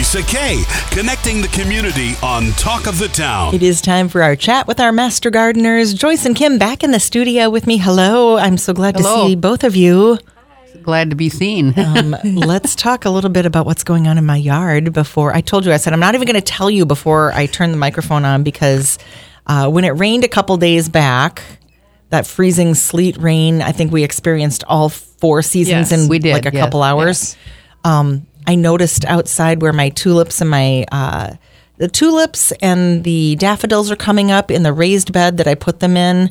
Lisa Kay, connecting the community on Talk of the Town. It is time for our chat with our master gardeners. Joyce and Kim back in the studio with me. Hello. I'm so glad Hello. to see both of you. Glad to be seen. Um, let's talk a little bit about what's going on in my yard before I told you. I said, I'm not even going to tell you before I turn the microphone on because uh, when it rained a couple days back, that freezing sleet rain, I think we experienced all four seasons Yes, in we did, like a yes, couple hours. Um, I noticed outside where my tulips and my uh, the tulips and the daffodils are coming up in the raised bed that I put them in.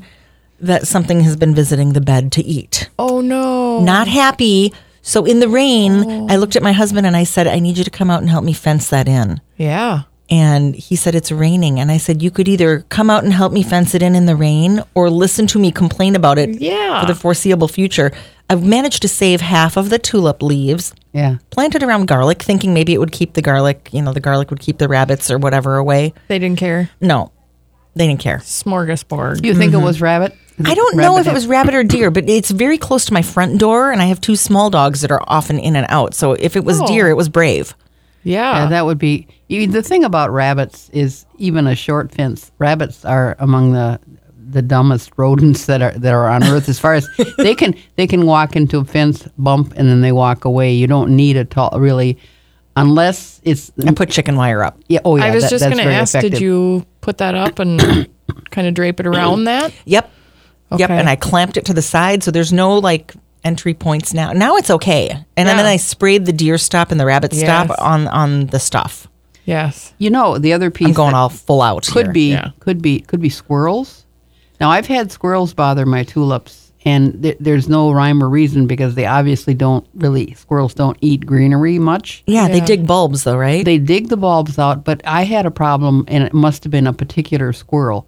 That something has been visiting the bed to eat Oh no. not happy. So in the rain, I looked at my husband and I said, I need you to come out and help me fence that in. Yeah. And he said, It's raining. And I said, You could either come out and help me fence it in in the rain or listen to me complain about it Yeah. for the foreseeable future. I've managed to save half of the tulip leaves, yeah. planted around garlic, thinking maybe it would keep the garlic, you know, the garlic would keep the rabbits or whatever away. They didn't care. No, they didn't care. Smorgasbord. You think it mm-hmm. was rabbit? I don't know if it was rabbit or deer, but it's very close to my front door, and I have two small dogs that are often in and out. So if it was Oh. deer, it was brave. Yeah. Yeah, that would be. You, the thing about rabbits is even a short fence. Rabbits are among the the dumbest rodents that are that are on earth. As far as they can they can walk into a fence bump and then they walk away. You don't need a tall really, unless it's And put chicken wire up. yeah. Oh yeah, I was that- just going to ask, effective. did you put that up and kind of drape it around that? Yep. Yep. And I clamped it to the side, so there's no like entry points now. Now it's okay. And Yeah. then I sprayed the deer stop and the rabbit stop on on the stuff. Yes. You know the other piece I'm going all full out. could here. be Yeah. could be could be squirrels. Now I've had squirrels bother my tulips, and th- there's no rhyme or reason because they obviously don't really squirrels don't eat greenery much. Yeah, they dig bulbs though, right? They dig the bulbs out, but I had a problem, and it must have been a particular squirrel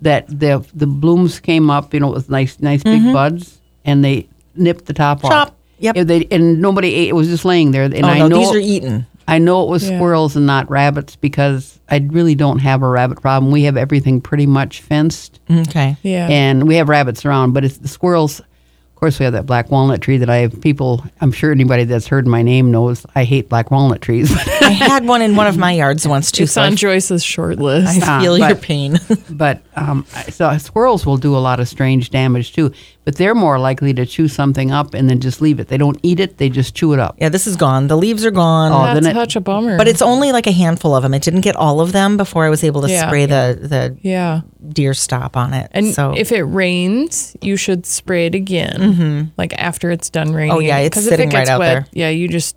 that the the blooms came up, you know, with nice nice big buds, and they nipped the top off. Mm-hmm. Chop. Yep. Yeah, they, and nobody ate. It was just laying there, and oh I no, know these are eaten. I know it was Yeah. squirrels and not rabbits because I really don't have a rabbit problem. We have everything pretty much fenced, Okay. Yeah. and we have rabbits around, but it's the squirrels. Of course, we have that black walnut tree that I have people. I'm sure anybody that's heard my name knows I hate black walnut trees. I had one in one of my yards once too. it's So on I, Joyce's short list. I feel but- your pain. but um, so squirrels will do a lot of strange damage too. But they're more likely to chew something up and then just leave it. They don't eat it; they just chew it up. yeah, this is gone. The leaves are gone. Oh, That's it- such a bummer. But it's only like a handful of them. It didn't get all of them before I was able to Yeah. spray the the yeah. deer stop on it. And so if it rains, you should spray it again, like after it's done raining. Oh, yeah, it's 'Cause sitting if it right gets out wet, there. Mm-hmm. Yeah, you just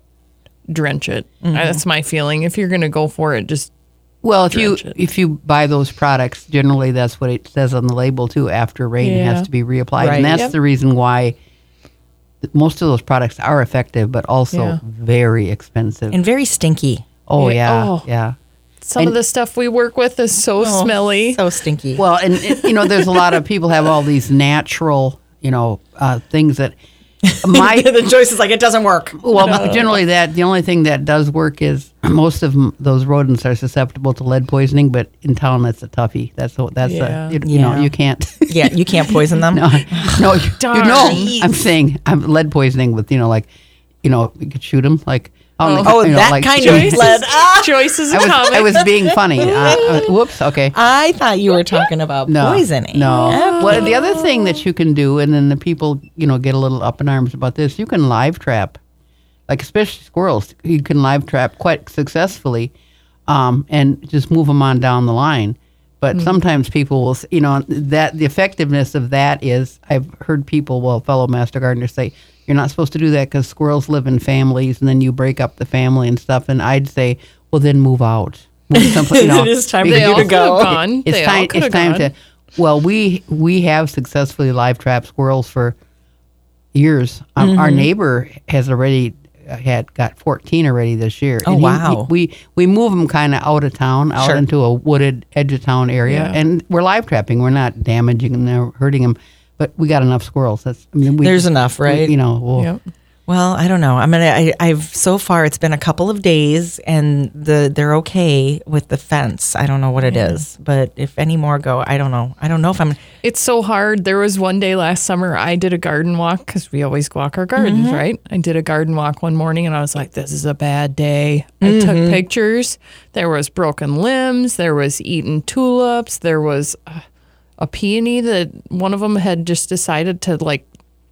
drench it. Uh, That's my feeling. If you're gonna go for it, just Well, if you it. if you buy those products, generally that's what it says on the label too. After rain, it has to be reapplied, Right. and that's Yep. the reason why most of those products are effective, but also Yeah. very expensive. and very stinky. oh Yeah. yeah, Oh. yeah. some of the stuff we work with is so Oh, smelly. So stinky. Well, and it, you know, there's a lot of people have all these natural, you know, uh, things that my the choice is like it doesn't work. Well, generally, that the only thing that does work is most of those rodents are susceptible to lead poisoning. But in town, that's a toughie. That's the, that's Yeah. a you, you know you can't. Yeah, you can't poison them. no, no, you, you know. I'm saying I'm lead poisoning with you know like, you know, you could shoot them like. On the- Oh, you know, that like kind shoot- of lead. Ah, Joyce is a I was comic. I was being funny. Uh, uh, whoops. Okay. I thought you were talking about No, poisoning. No. Well, the other thing that you can do, and then the people, you know, get a little up in arms about this. You can live trap, like especially squirrels. You can live trap quite successfully, um, and just move them on down the line. But sometimes people will, you know, that the effectiveness of that is. I've heard people, well, fellow master gardeners say, you're not supposed to do that because squirrels live in families, and then you break up the family and stuff. And I'd say, well, then move out. Move someplace, you know, It is time for you to go. gone. it's they time. It's time gone. to. Well, we we have successfully live trapped squirrels for years. Um, Our Mm-hmm. neighbor has already uh, had got 14 already this year. Oh, And he- wow. he- we we move them kind of out of town, out Sure. into a wooded edge of town area, Yeah. and we're live trapping. We're not damaging them, or hurting them, but we got enough squirrels. That's I mean, we, There's enough, we- right? you know, we'll, Yep. Well, I don't know. I mean, I, I've so far it's been a couple of days, and the they're okay with the fence. I don't know what it is, but if any more go, I don't know. I don't know if I'm. It's so hard. There was one day last summer I did a garden walk because we always walk our gardens, right? I did a garden walk one morning and I was like, "This is a bad day." I took pictures. There was broken limbs. There was eaten tulips. There was uh, a peony that one of them had just decided to like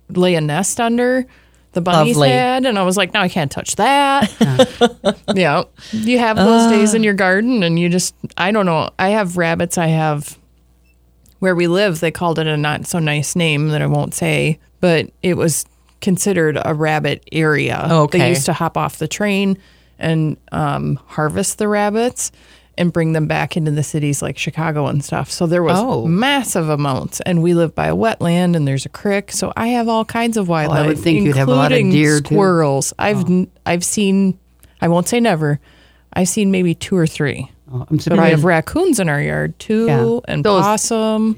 lay a nest under. The bunnies Lovely. had, and I was like, "No, I can't touch that." yeah, you have those days in your garden, and you just, I don't know. I have rabbits. I have where we live, they called it a not so nice name that I won't say, but it was considered a rabbit area. Okay. They used to hop off the train and um, harvest the rabbits and bring them back into the cities like Chicago and stuff. So there was Oh. massive amounts, and we live by a wetland and there's a creek, so I have all kinds of wildlife. I would think you'd have a lot of including deer, too. squirrels. I've n I've seen, I won't say never, I've seen maybe two or three. Oh, I'm But we have raccoons in our yard too, Yeah. and Those- possum.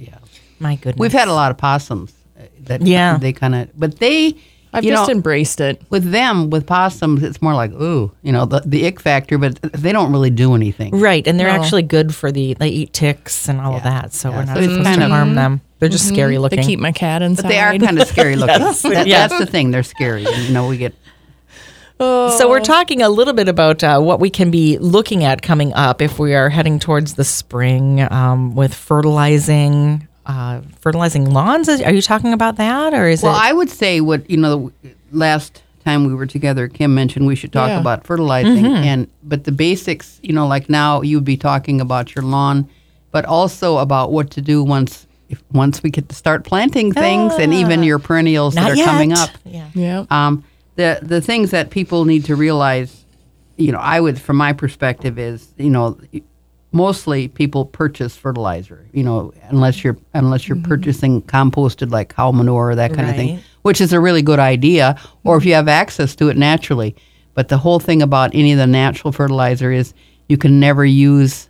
My goodness, We've had a lot of possums. uh, That Yeah. they kind of, but they, I've you just know, embraced it. with them with possums, it's more like ooh, you know, the the ick factor, but they don't really do anything. right, and they're No. actually good for the. They eat ticks and all of that, so Yeah, we're not so supposed kind to of- harm them. They're just scary looking. They keep my cat inside. But they are kind of scary looking. That- Yeah. That's the thing; they're scary. And, you know, we get So we're talking a little bit about uh, what we can be looking at coming up if we are heading towards the spring um, with fertilizing, uh, fertilizing lawns. Are you talking about that, or is Well, it? I would say what you know. Last time we were together, Kim mentioned we should talk Yeah. about fertilizing, Mm-hmm. and but the basics, you know, like now you'd be talking about your lawn, but also about what to do once if once we get to start planting things, and even your perennials that Ah. Are yet. coming up. Yeah. Yeah. Um, the the things that people need to realize, you know, I would from my perspective is, you know, mostly people purchase fertilizer, you know, unless you're unless you're mm-hmm. purchasing composted like cow manure or that kind of thing, which is a really good idea, or if you have access to it naturally. But the whole thing about any of the natural fertilizer is you can never use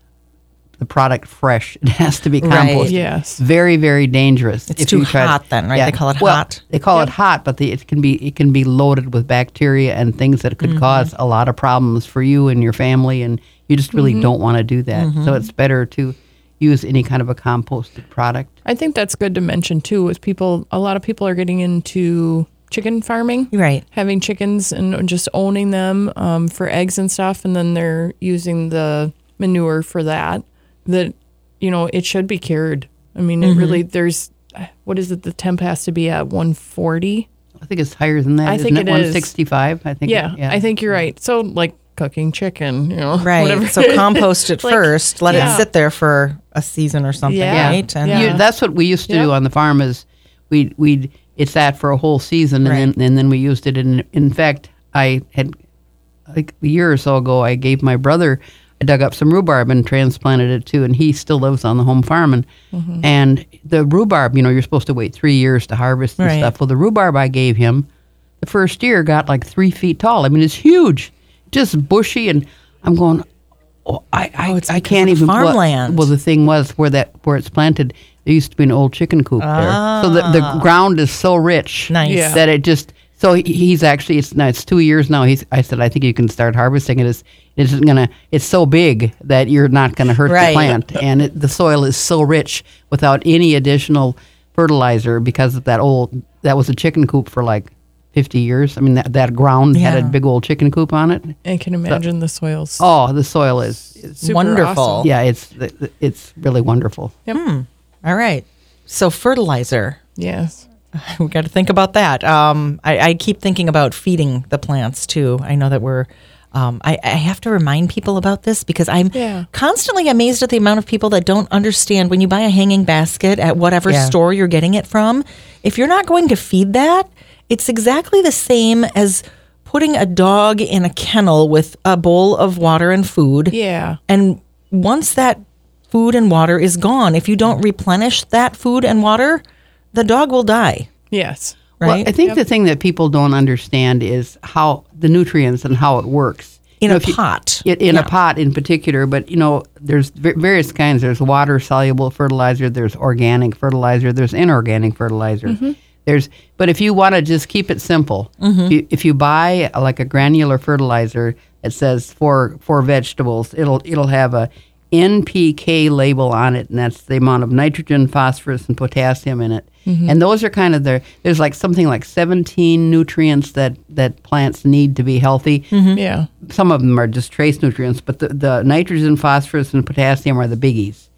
the product fresh. It has to be Right. composted. Yes. Very, very dangerous. It's too you try to- hot then, right? They call it well, hot. They call it hot, but the, it can be it can be loaded with bacteria and things that could mm-hmm. cause a lot of problems for you and your family, and you just really don't want to do that. So it's better to use any kind of a composted product. I think that's good to mention too. Is people a lot of people are getting into chicken farming, Right. Having chickens and just owning them um, for eggs and stuff, and then they're using the manure for that. That you know it should be cured. I mean, Mm-hmm. it really there's what is it? The temp has to be at 140. I think it's higher than that. I isn't think it it is. 165. I think. Yeah, I think you're right. So like cooking chicken, you know, Right. whatever. So compost it Like, first. Let yeah. it sit there for a season or something, Yeah. right? And Yeah. You- that's what we used to do on the farm. Is we we it's that for a whole season, and then and then we used it. In in fact, I had like a year or so ago, I gave my brother. I dug up some rhubarb and transplanted it too, and he still lives on the home farm. And Mm-hmm. and the rhubarb, you know, you're supposed to wait three years to harvest and Right. stuff. Well, the rhubarb I gave him, the first year got like three feet tall. I mean, it's huge, just bushy, and I'm going. Oh, I I, Oh, it's I can't even well- farmland. Well, the thing was where that where it's planted, there used to be an old chicken coop there, so the the ground is so rich Ah. Nice. Yeah. that it just. So he's actually it's now it's two years now. He's I said I think you can start harvesting it. It's it isn't gonna. It's so big that you're not gonna hurt Right. the plant, and it, the soil is so rich without any additional fertilizer because of that old that was a chicken coop for like. 50 years. I mean, that, that ground had a big old chicken coop on it. I can imagine the soils. Oh, the soil is, is super wonderful. awesome. yeah, it's it's really wonderful. all right. So fertilizer. Yes. we got to think about that. Um, I, I keep thinking about feeding the plants too. I know that we're. Um, I, I have to remind people about this because I'm Yeah. constantly amazed at the amount of people that don't understand when you buy a hanging basket at whatever Yeah. store you're getting it from. If you're not going to feed that, it's exactly the same as putting a dog in a kennel with a bowl of water and food. Yeah. And once that food and water is gone, if you don't replenish that food and water, the dog will die. Yes. Right? Well, I think the thing that people don't understand is how the nutrients and how it works. in You know, a if you- pot. in, in Yeah. a pot in particular, but you know, there's v- various kinds. There's water soluble fertilizer, there's organic fertilizer, there's inorganic fertilizer. Mm-hmm. There's, but if you want to just keep it simple, if, you, if you buy uh, like a granular fertilizer that says for for vegetables, it'll it'll have a NPK label on it, and that's the amount of nitrogen, phosphorus, and potassium in it. Mm-hmm. And those are kind of the there's like something like 17 nutrients that that plants need to be healthy. Mm-hmm. Yeah. Some of them are just trace nutrients, but the, the nitrogen, phosphorus, and potassium are the biggies.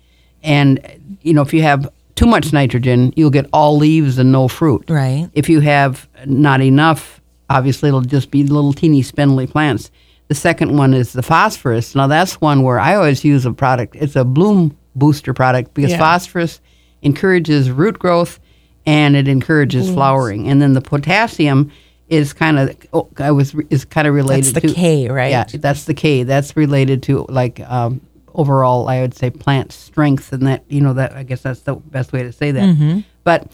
And you know, if you have too much nitrogen, you'll get all leaves and no fruit. Right. If you have not enough, obviously it'll just be little teeny spindly plants. The second one is the phosphorus. Now that's one where I always use a product. It's a bloom booster product because Yeah. phosphorus encourages root growth and it encourages flowering. And then the potassium is kind of oh, I was is kind of related the to K, right? Yeah, that's the K. That's related to like um, overall, I would say plant strength, and that you know that I guess that's the best way to say that. But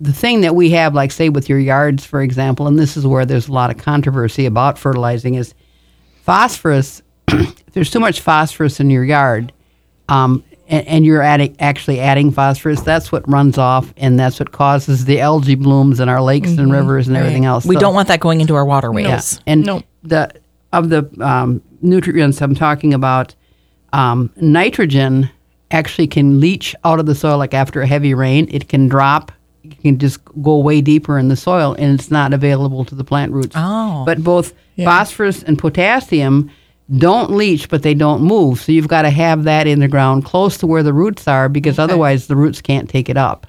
the thing that we have, like say with your yards, for example, and this is where there's a lot of controversy about fertilizing, is phosphorus. if there's too much phosphorus in your yard, um, and, and you're adding actually adding phosphorus, that's what runs off, and that's what causes the algae blooms in our lakes and rivers and everything else. We So- don't want that going into our waterways. and No. the of the um, nutrients I'm talking about, um, nitrogen actually can leach out of the soil. Like after a heavy rain, it can drop. It can just go way deeper in the soil, and it's not available to the plant roots. Oh. But both phosphorus and potassium don't leach, but they don't move. So you've got to have that in the ground close to where the roots are, because otherwise the roots can't take it up.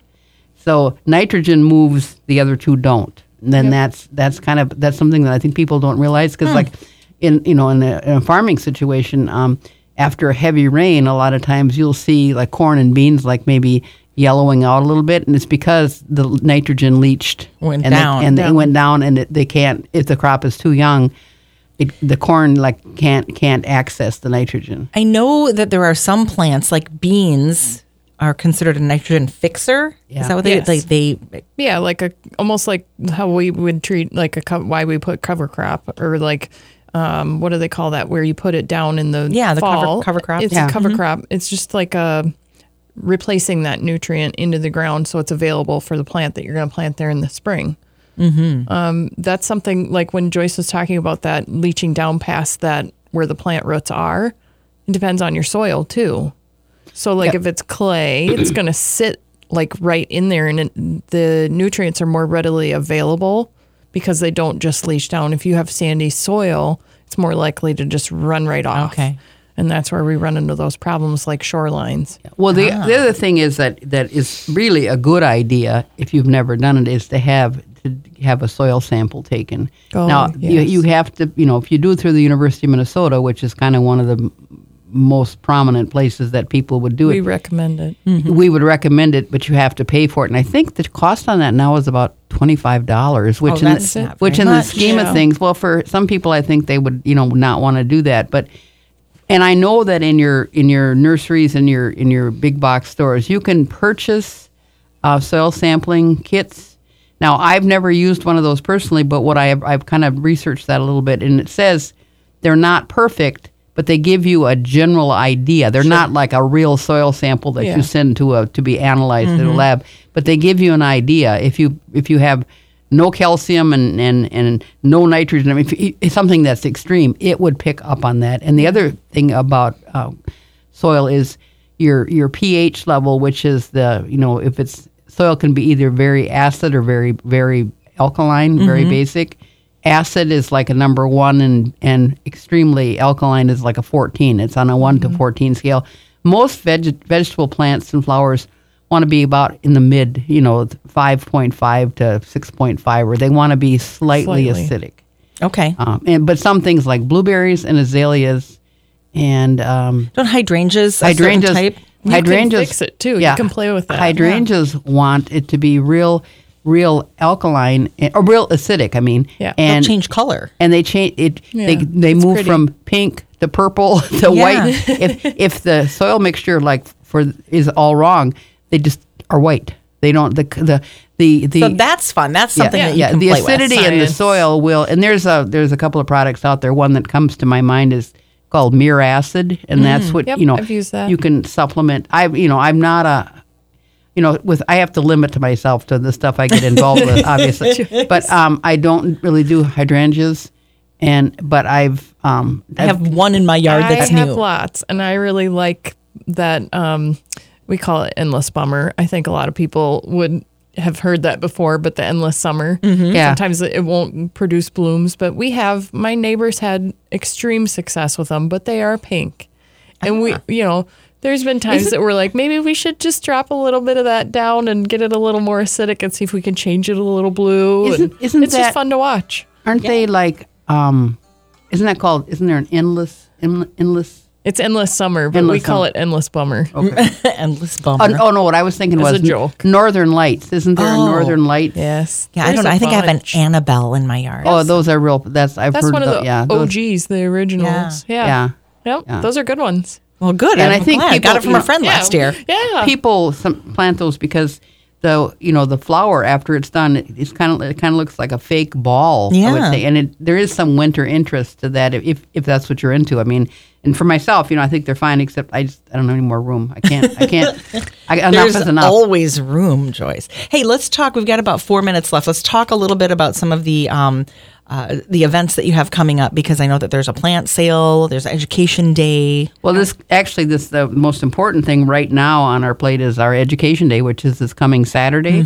So nitrogen moves, the other two don't. And then that's that's kind of that's something that I think people don't realize because like in you know in a, in a farming situation, um, after a heavy rain, a lot of times you'll see like corn and beans like maybe yellowing out a little bit, and it's because the nitrogen leached Went and they- down. and it Down. went down, and it, they can't if the crop is too young. It, the corn like can't can't access the nitrogen. I know that there are some plants like beans are considered a nitrogen fixer. Yeah. Is that what they Yes. like? They Yeah, like a almost like how we would treat like a co- why we put cover crop or like um what do they call that where you put it down in the Yeah, the cover- fall. cover crop. It's Yeah. a cover crop. It's just like a replacing that nutrient into the ground so it's available for the plant that you're going to plant there in the spring. Mm-hmm. Um, that's something like when Joyce was talking about that leaching down past that where the plant roots are. It depends on your soil too. So like if it's clay, it's going to sit like right in there and it, the nutrients are more readily available because they don't just leach down. If you have sandy soil, it's more likely to just run right off. Okay. And that's where we run into those problems like shorelines. Well, the ah. the other thing is that that is really a good idea if you've never done it is to have to have a soil sample taken. Oh, now you yes. you have to you know if you do it through the University of Minnesota, which is kind of one of the m- most prominent places that people would do it. We it. recommend it. We would recommend it, but you have to pay for it. And I think the cost on that now is about twenty five dollars, which Oh, in that's the, which very in the scheme Yeah. of things, well, for some people, I think they would you know not want to do that, but and I know that in your in your nurseries and your in your big box stores, you can purchase uh, soil sampling kits. Now, I've never used one of those personally, but what I have, I've kind of researched that a little bit, and it says they're not perfect, but they give you a general idea. They're not like a real soil sample that Yeah. you send to a to be analyzed in a mm-hmm. lab, but they give you an idea. If you if you have no calcium and, and, and no nitrogen. I mean, if something that's extreme, it would pick up on that. And the mm-hmm. other thing about uh, soil is your your pH level, which is the you know if it's soil can be either very acid or very very alkaline, very mm-hmm. basic. Acid is like a number one, and and extremely alkaline is like a fourteen. It's on a one to fourteen scale. Most veg- vegetable plants and flowers want to be about in the mid, you know, 5.5 to 6.5, where they want to be slightly, Slightly. acidic. okay. Um, and but some things like blueberries and azaleas and um, Don't hydrangeas hydrangeas. type? You can fix it, too. Yeah, You can play with that. Hydrangeas want it to be real, real alkaline eh, or real acidic. I mean, Yeah. They'll and change color. and they change it. they Yeah, they it's move pretty. from pink to purple to Yeah. white. if if the soil mixture like for is all wrong, they just are white. They don't the the the the So that's fun. That's something that you yeah, the acidity in the soil will, and there's a there's a couple of products out there. One that comes to my mind is called Miracid, and that's what Yep, you know. I've used that. You can supplement. I you know I'm not a you know, with I have to limit to myself to the stuff I get involved with, obviously. But um, I don't really do hydrangeas, and but I've um, I have one in my yard that's I have lots, and I really like that. Um, we call it endless bummer. I think a lot of people would have heard that before, but the endless summer. Yeah. Sometimes it won't produce blooms, but we have. My neighbors had extreme success with them, but they are pink, and we, you know. There's been times that we're like, maybe we should just drop a little bit of that down and get it a little more acidic and see if we can change it a little blue. Isn't- and isn't it's that- just fun to watch. aren't they like um, isn't that called? Isn't there an endless en- endless? It's endless summer, but we call summer. it endless bummer. Endless bummer. Oh, oh no! What I was thinking As was a joke. Northern Lights. Isn't there Oh. a Northern Light? Yes. yeah, I don't know. a I think I have an. Annabelle in my yard. Oh, those are real. That's I've That's heard. one of tho- the yeah, those- OGs, the originals. Yeah. Yeah. Yep. Yeah. Those are good ones. Well, good. And I'm I think glad. I got it from you a know- friend Yeah. last year. Yeah. people some plant those because the you know the flower after it's done it- it's kind of it kind of looks like a fake ball I would Yeah. say and it, there is some winter interest to that if if that's what you're into I mean and for myself you know I think they're fine except I just I don't have any more room I can't I can't I, enough There's is enough always room, Joyce. Hey, let's talk. We've got about four minutes left. Let's talk a little bit about some of the um, uh, the events that you have coming up because I know that there's a plant sale, there's Education Day. well this actually this the most important thing right now on our plate is our education day which is this coming Saturday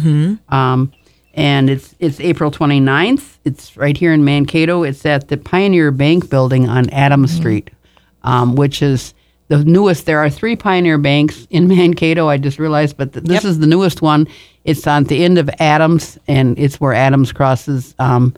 um, and it's it's April 29th. It's right here in Mankato. It's at the Pioneer Bank Building on Adams Street, um, which is the newest. There are three Pioneer banks in Mankato. I just realized, but th- this Yep. is the newest one. It's on the end of Adams, and it's where Adams crosses. Um,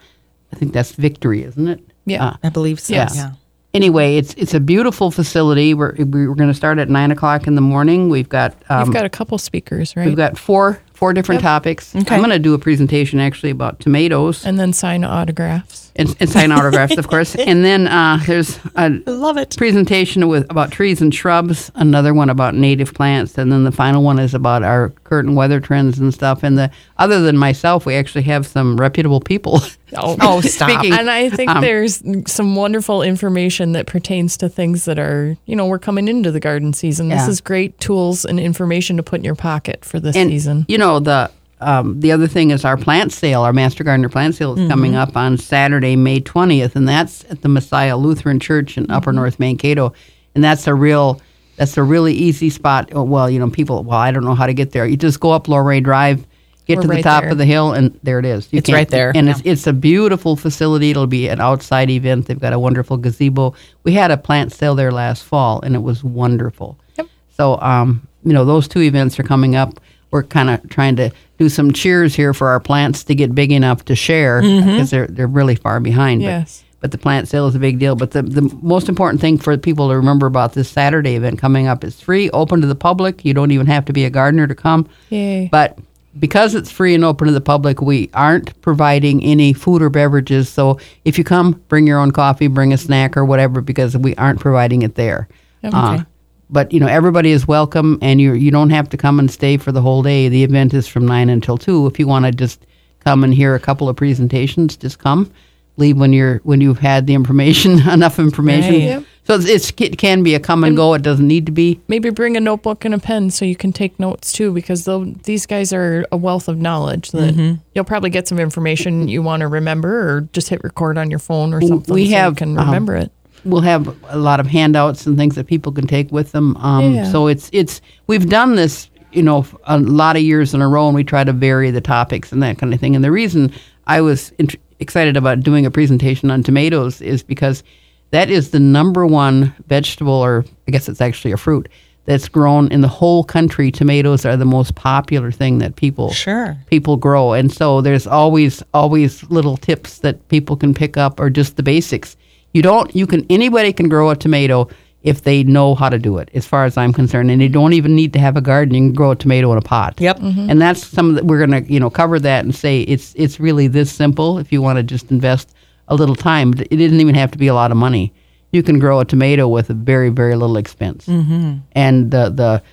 I think that's Victory, isn't it? Yeah. Uh, I believe so. Yes. Yeah. anyway, it's it's a beautiful facility. We're we're going to start at nine o'clock in the morning. We've got um, You've got a couple speakers, right? we've got four four different topics. Okay. I'm going to do a presentation actually about tomatoes and then sign autographs. And, and sign autographs, of course. And then uh, there's a Love it. presentation with about trees and shrubs, another one about native plants, and then the final one is about our current weather trends and stuff. And the other than myself, we actually have some reputable people. Oh, Oh, stop. Speaking- And I think Um, there's some wonderful information that pertains to things that are, you know, we're coming into the garden season. This is great tools and information to put in your pocket for this and season. you know the um, the other thing is our plant sale, our Master Gardener plant sale is Mm-hmm. coming up on Saturday, May 20th, and that's at the Messiah Lutheran Church in Mm-hmm. Upper North Mankato, and that's a real that's a really easy spot. Oh, Well, you know, people, well, I don't know how to get there. You just go up Lorray Drive, get We're to the right top there. of the hill, and there it is. You It's right there, and yeah. it's it's a beautiful facility. It'll be an outside event. They've got a wonderful gazebo. We had a plant sale there last fall, and it was wonderful. Yep. So, um, you know, those two events are coming up. We're kind of trying to do some cheers here for our plants to get big enough to share because they're they're really far behind. But- Yes. But, the plant sale is a big deal. But the, the most important thing for people to remember about this Saturday event coming up is free, open to the public. You don't even have to be a gardener to come. Yay. But because it's free and open to the public, we aren't providing any food or beverages. So if you come, bring your own coffee, bring a snack or whatever, because we aren't providing it there. Uh, but you know, everybody is welcome, and you you don't have to come and stay for the whole day. The event is from nine until two. If you want to just come and hear a couple of presentations, just come. Leave when you're when you've had the information enough information. Right. Yep. So it's, it's it can be a come and go. It doesn't need to be. Maybe bring a notebook and a pen so you can take notes too, because these guys are a wealth of knowledge that Mm-hmm. you'll probably get some information you want to remember, or just hit record on your phone or something. we so have, you can um, remember it. We'll have a lot of handouts and things that people can take with them. Um, Yeah. So it's it's we've done this, you know, a lot of years in a row, and we try to vary the topics and that kind of thing. And the reason I was int- excited about doing a presentation on tomatoes is because that is the number one vegetable, or I guess it's actually a fruit that's grown in the whole country. Tomatoes are the most popular thing that people Sure. people grow and so there's always always little tips that people can pick up or just the basics you don't you can anybody can grow a tomato if they know how to do it as far as i'm concerned. And you don't even need to have a garden. You can grow a tomato in a pot. Yep. and that's some of the, we're going to you know cover that and say it's it's really this simple if you want to just invest a little time. It doesn't even have to be a lot of money. You can grow a tomato with a very very little expense. Mm-hmm. and the the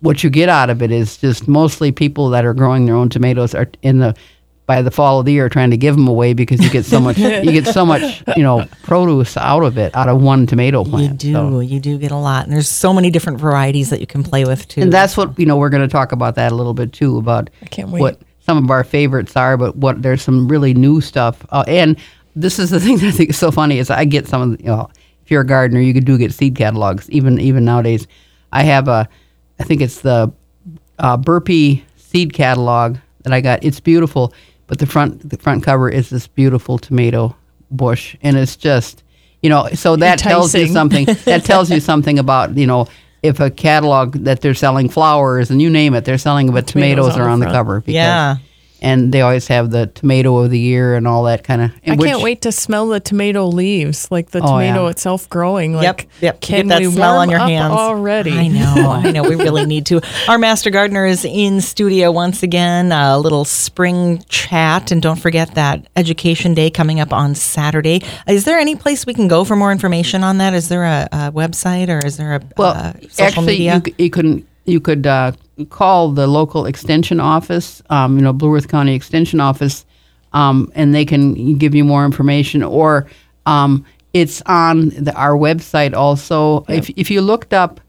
what you get out of it is just mostly people that are growing their own tomatoes are in the by the fall of the year trying to give them away because you get so much you get so much you know produce out of it out of one tomato plant. You do. So- You do get a lot. And there's so many different varieties that you can play with too. And that's what you know. We're going to talk about that a little bit too. About can't wait. what some of our favorites are, but what there's some really new stuff. Uh, and this is the thing that I think is so funny is I get some of you know if you're a gardener you could do get seed catalogs even even nowadays. I have a I think it's the uh, Burpee seed catalog that I got. It's beautiful, but the front the front cover is this beautiful tomato bush, and it's just you know so that tells you something. that tells you something about you know if a catalog that they're selling flowers and you name it, they're selling but Tomatoes tomatoes, are the on the front. cover. Because, Yeah. And they always have the tomato of the year and all that kind of. I can't wait to smell the tomato leaves, like the Oh, tomato yeah. itself growing. Yep, Like, yep. Can Get that we smell warm on your hands already? I know, I know. We really need to. Our master gardener is in studio once again. A little spring chat, and don't forget that Education Day coming up on Saturday. Is there any place we can go for more information on that? Is there a, a website or is there a Well, uh, social actually, media? you, c- you can you could uh, call the local extension office, um, you know, Blue Earth County Extension Office, um, and they can give you more information. Or um, it's on the, our website also. If if you looked up,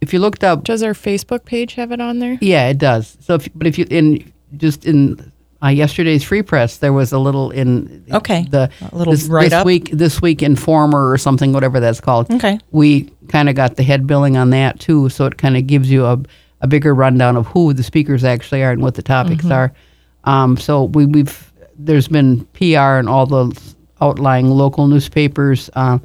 if you looked up, Does our Facebook page have it on there? yeah, it does. So, if, but if you in just in uh, yesterday's free press, there was a little in Okay. the A little this, this week this week Informer or something, whatever that's called. Okay. we kind of got the head billing on that too, so it kind of gives you a a bigger rundown of who the speakers actually are and what the topics are. Um, so we, we've there's been PR in all the outlying local newspapers. Um,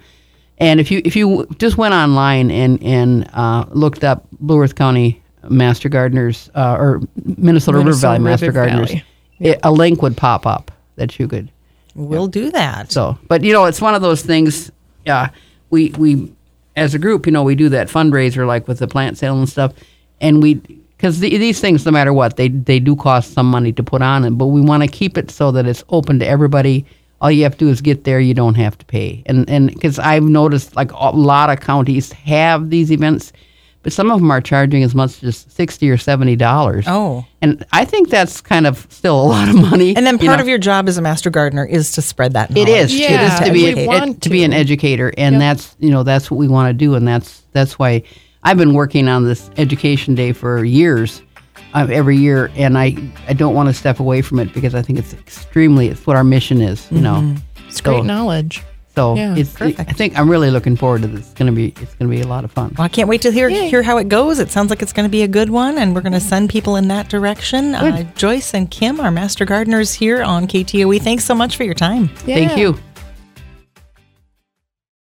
and if you if you just went online and and uh, looked up Blue Earth County Master Gardeners uh, or Minnesota, River Minnesota Valley Master River Gardeners, Valley. It, a link would pop up that you could. we'll do that. So, but you know, it's one of those things. Yeah, we we as a group, you know, we do that fundraiser like with the plant sale and stuff, and we because the, these things, no matter what, they they do cost some money to put on it, but we want to keep it so that it's open to everybody. All you have to do is get there; you don't have to pay. And and because I've noticed, like a lot of counties have these events, but some of them are charging as much as sixty or seventy dollars. Oh. and I think that's kind of still a lot of money. And then you part know. of your job as a master gardener is to spread that It knowledge. is. Yeah, it is to be an, it- to be an educator, and Yep. that's you know that's what we want to do, and that's that's why I've been working on this education day for years, uh, every year, and I I don't want to step away from it because I think it's extremely it's what our mission is, you know. It's great knowledge. So Yeah, it's I think I'm really looking forward to this. It's gonna be it's gonna be a lot of fun. Well, I can't wait to hear Yay. hear how it goes. It sounds like it's going to be a good one, and we're going to send people in that direction. Uh, Joyce and Kim, our master gardeners here on KTOE. Thanks so much for your time. Thank you.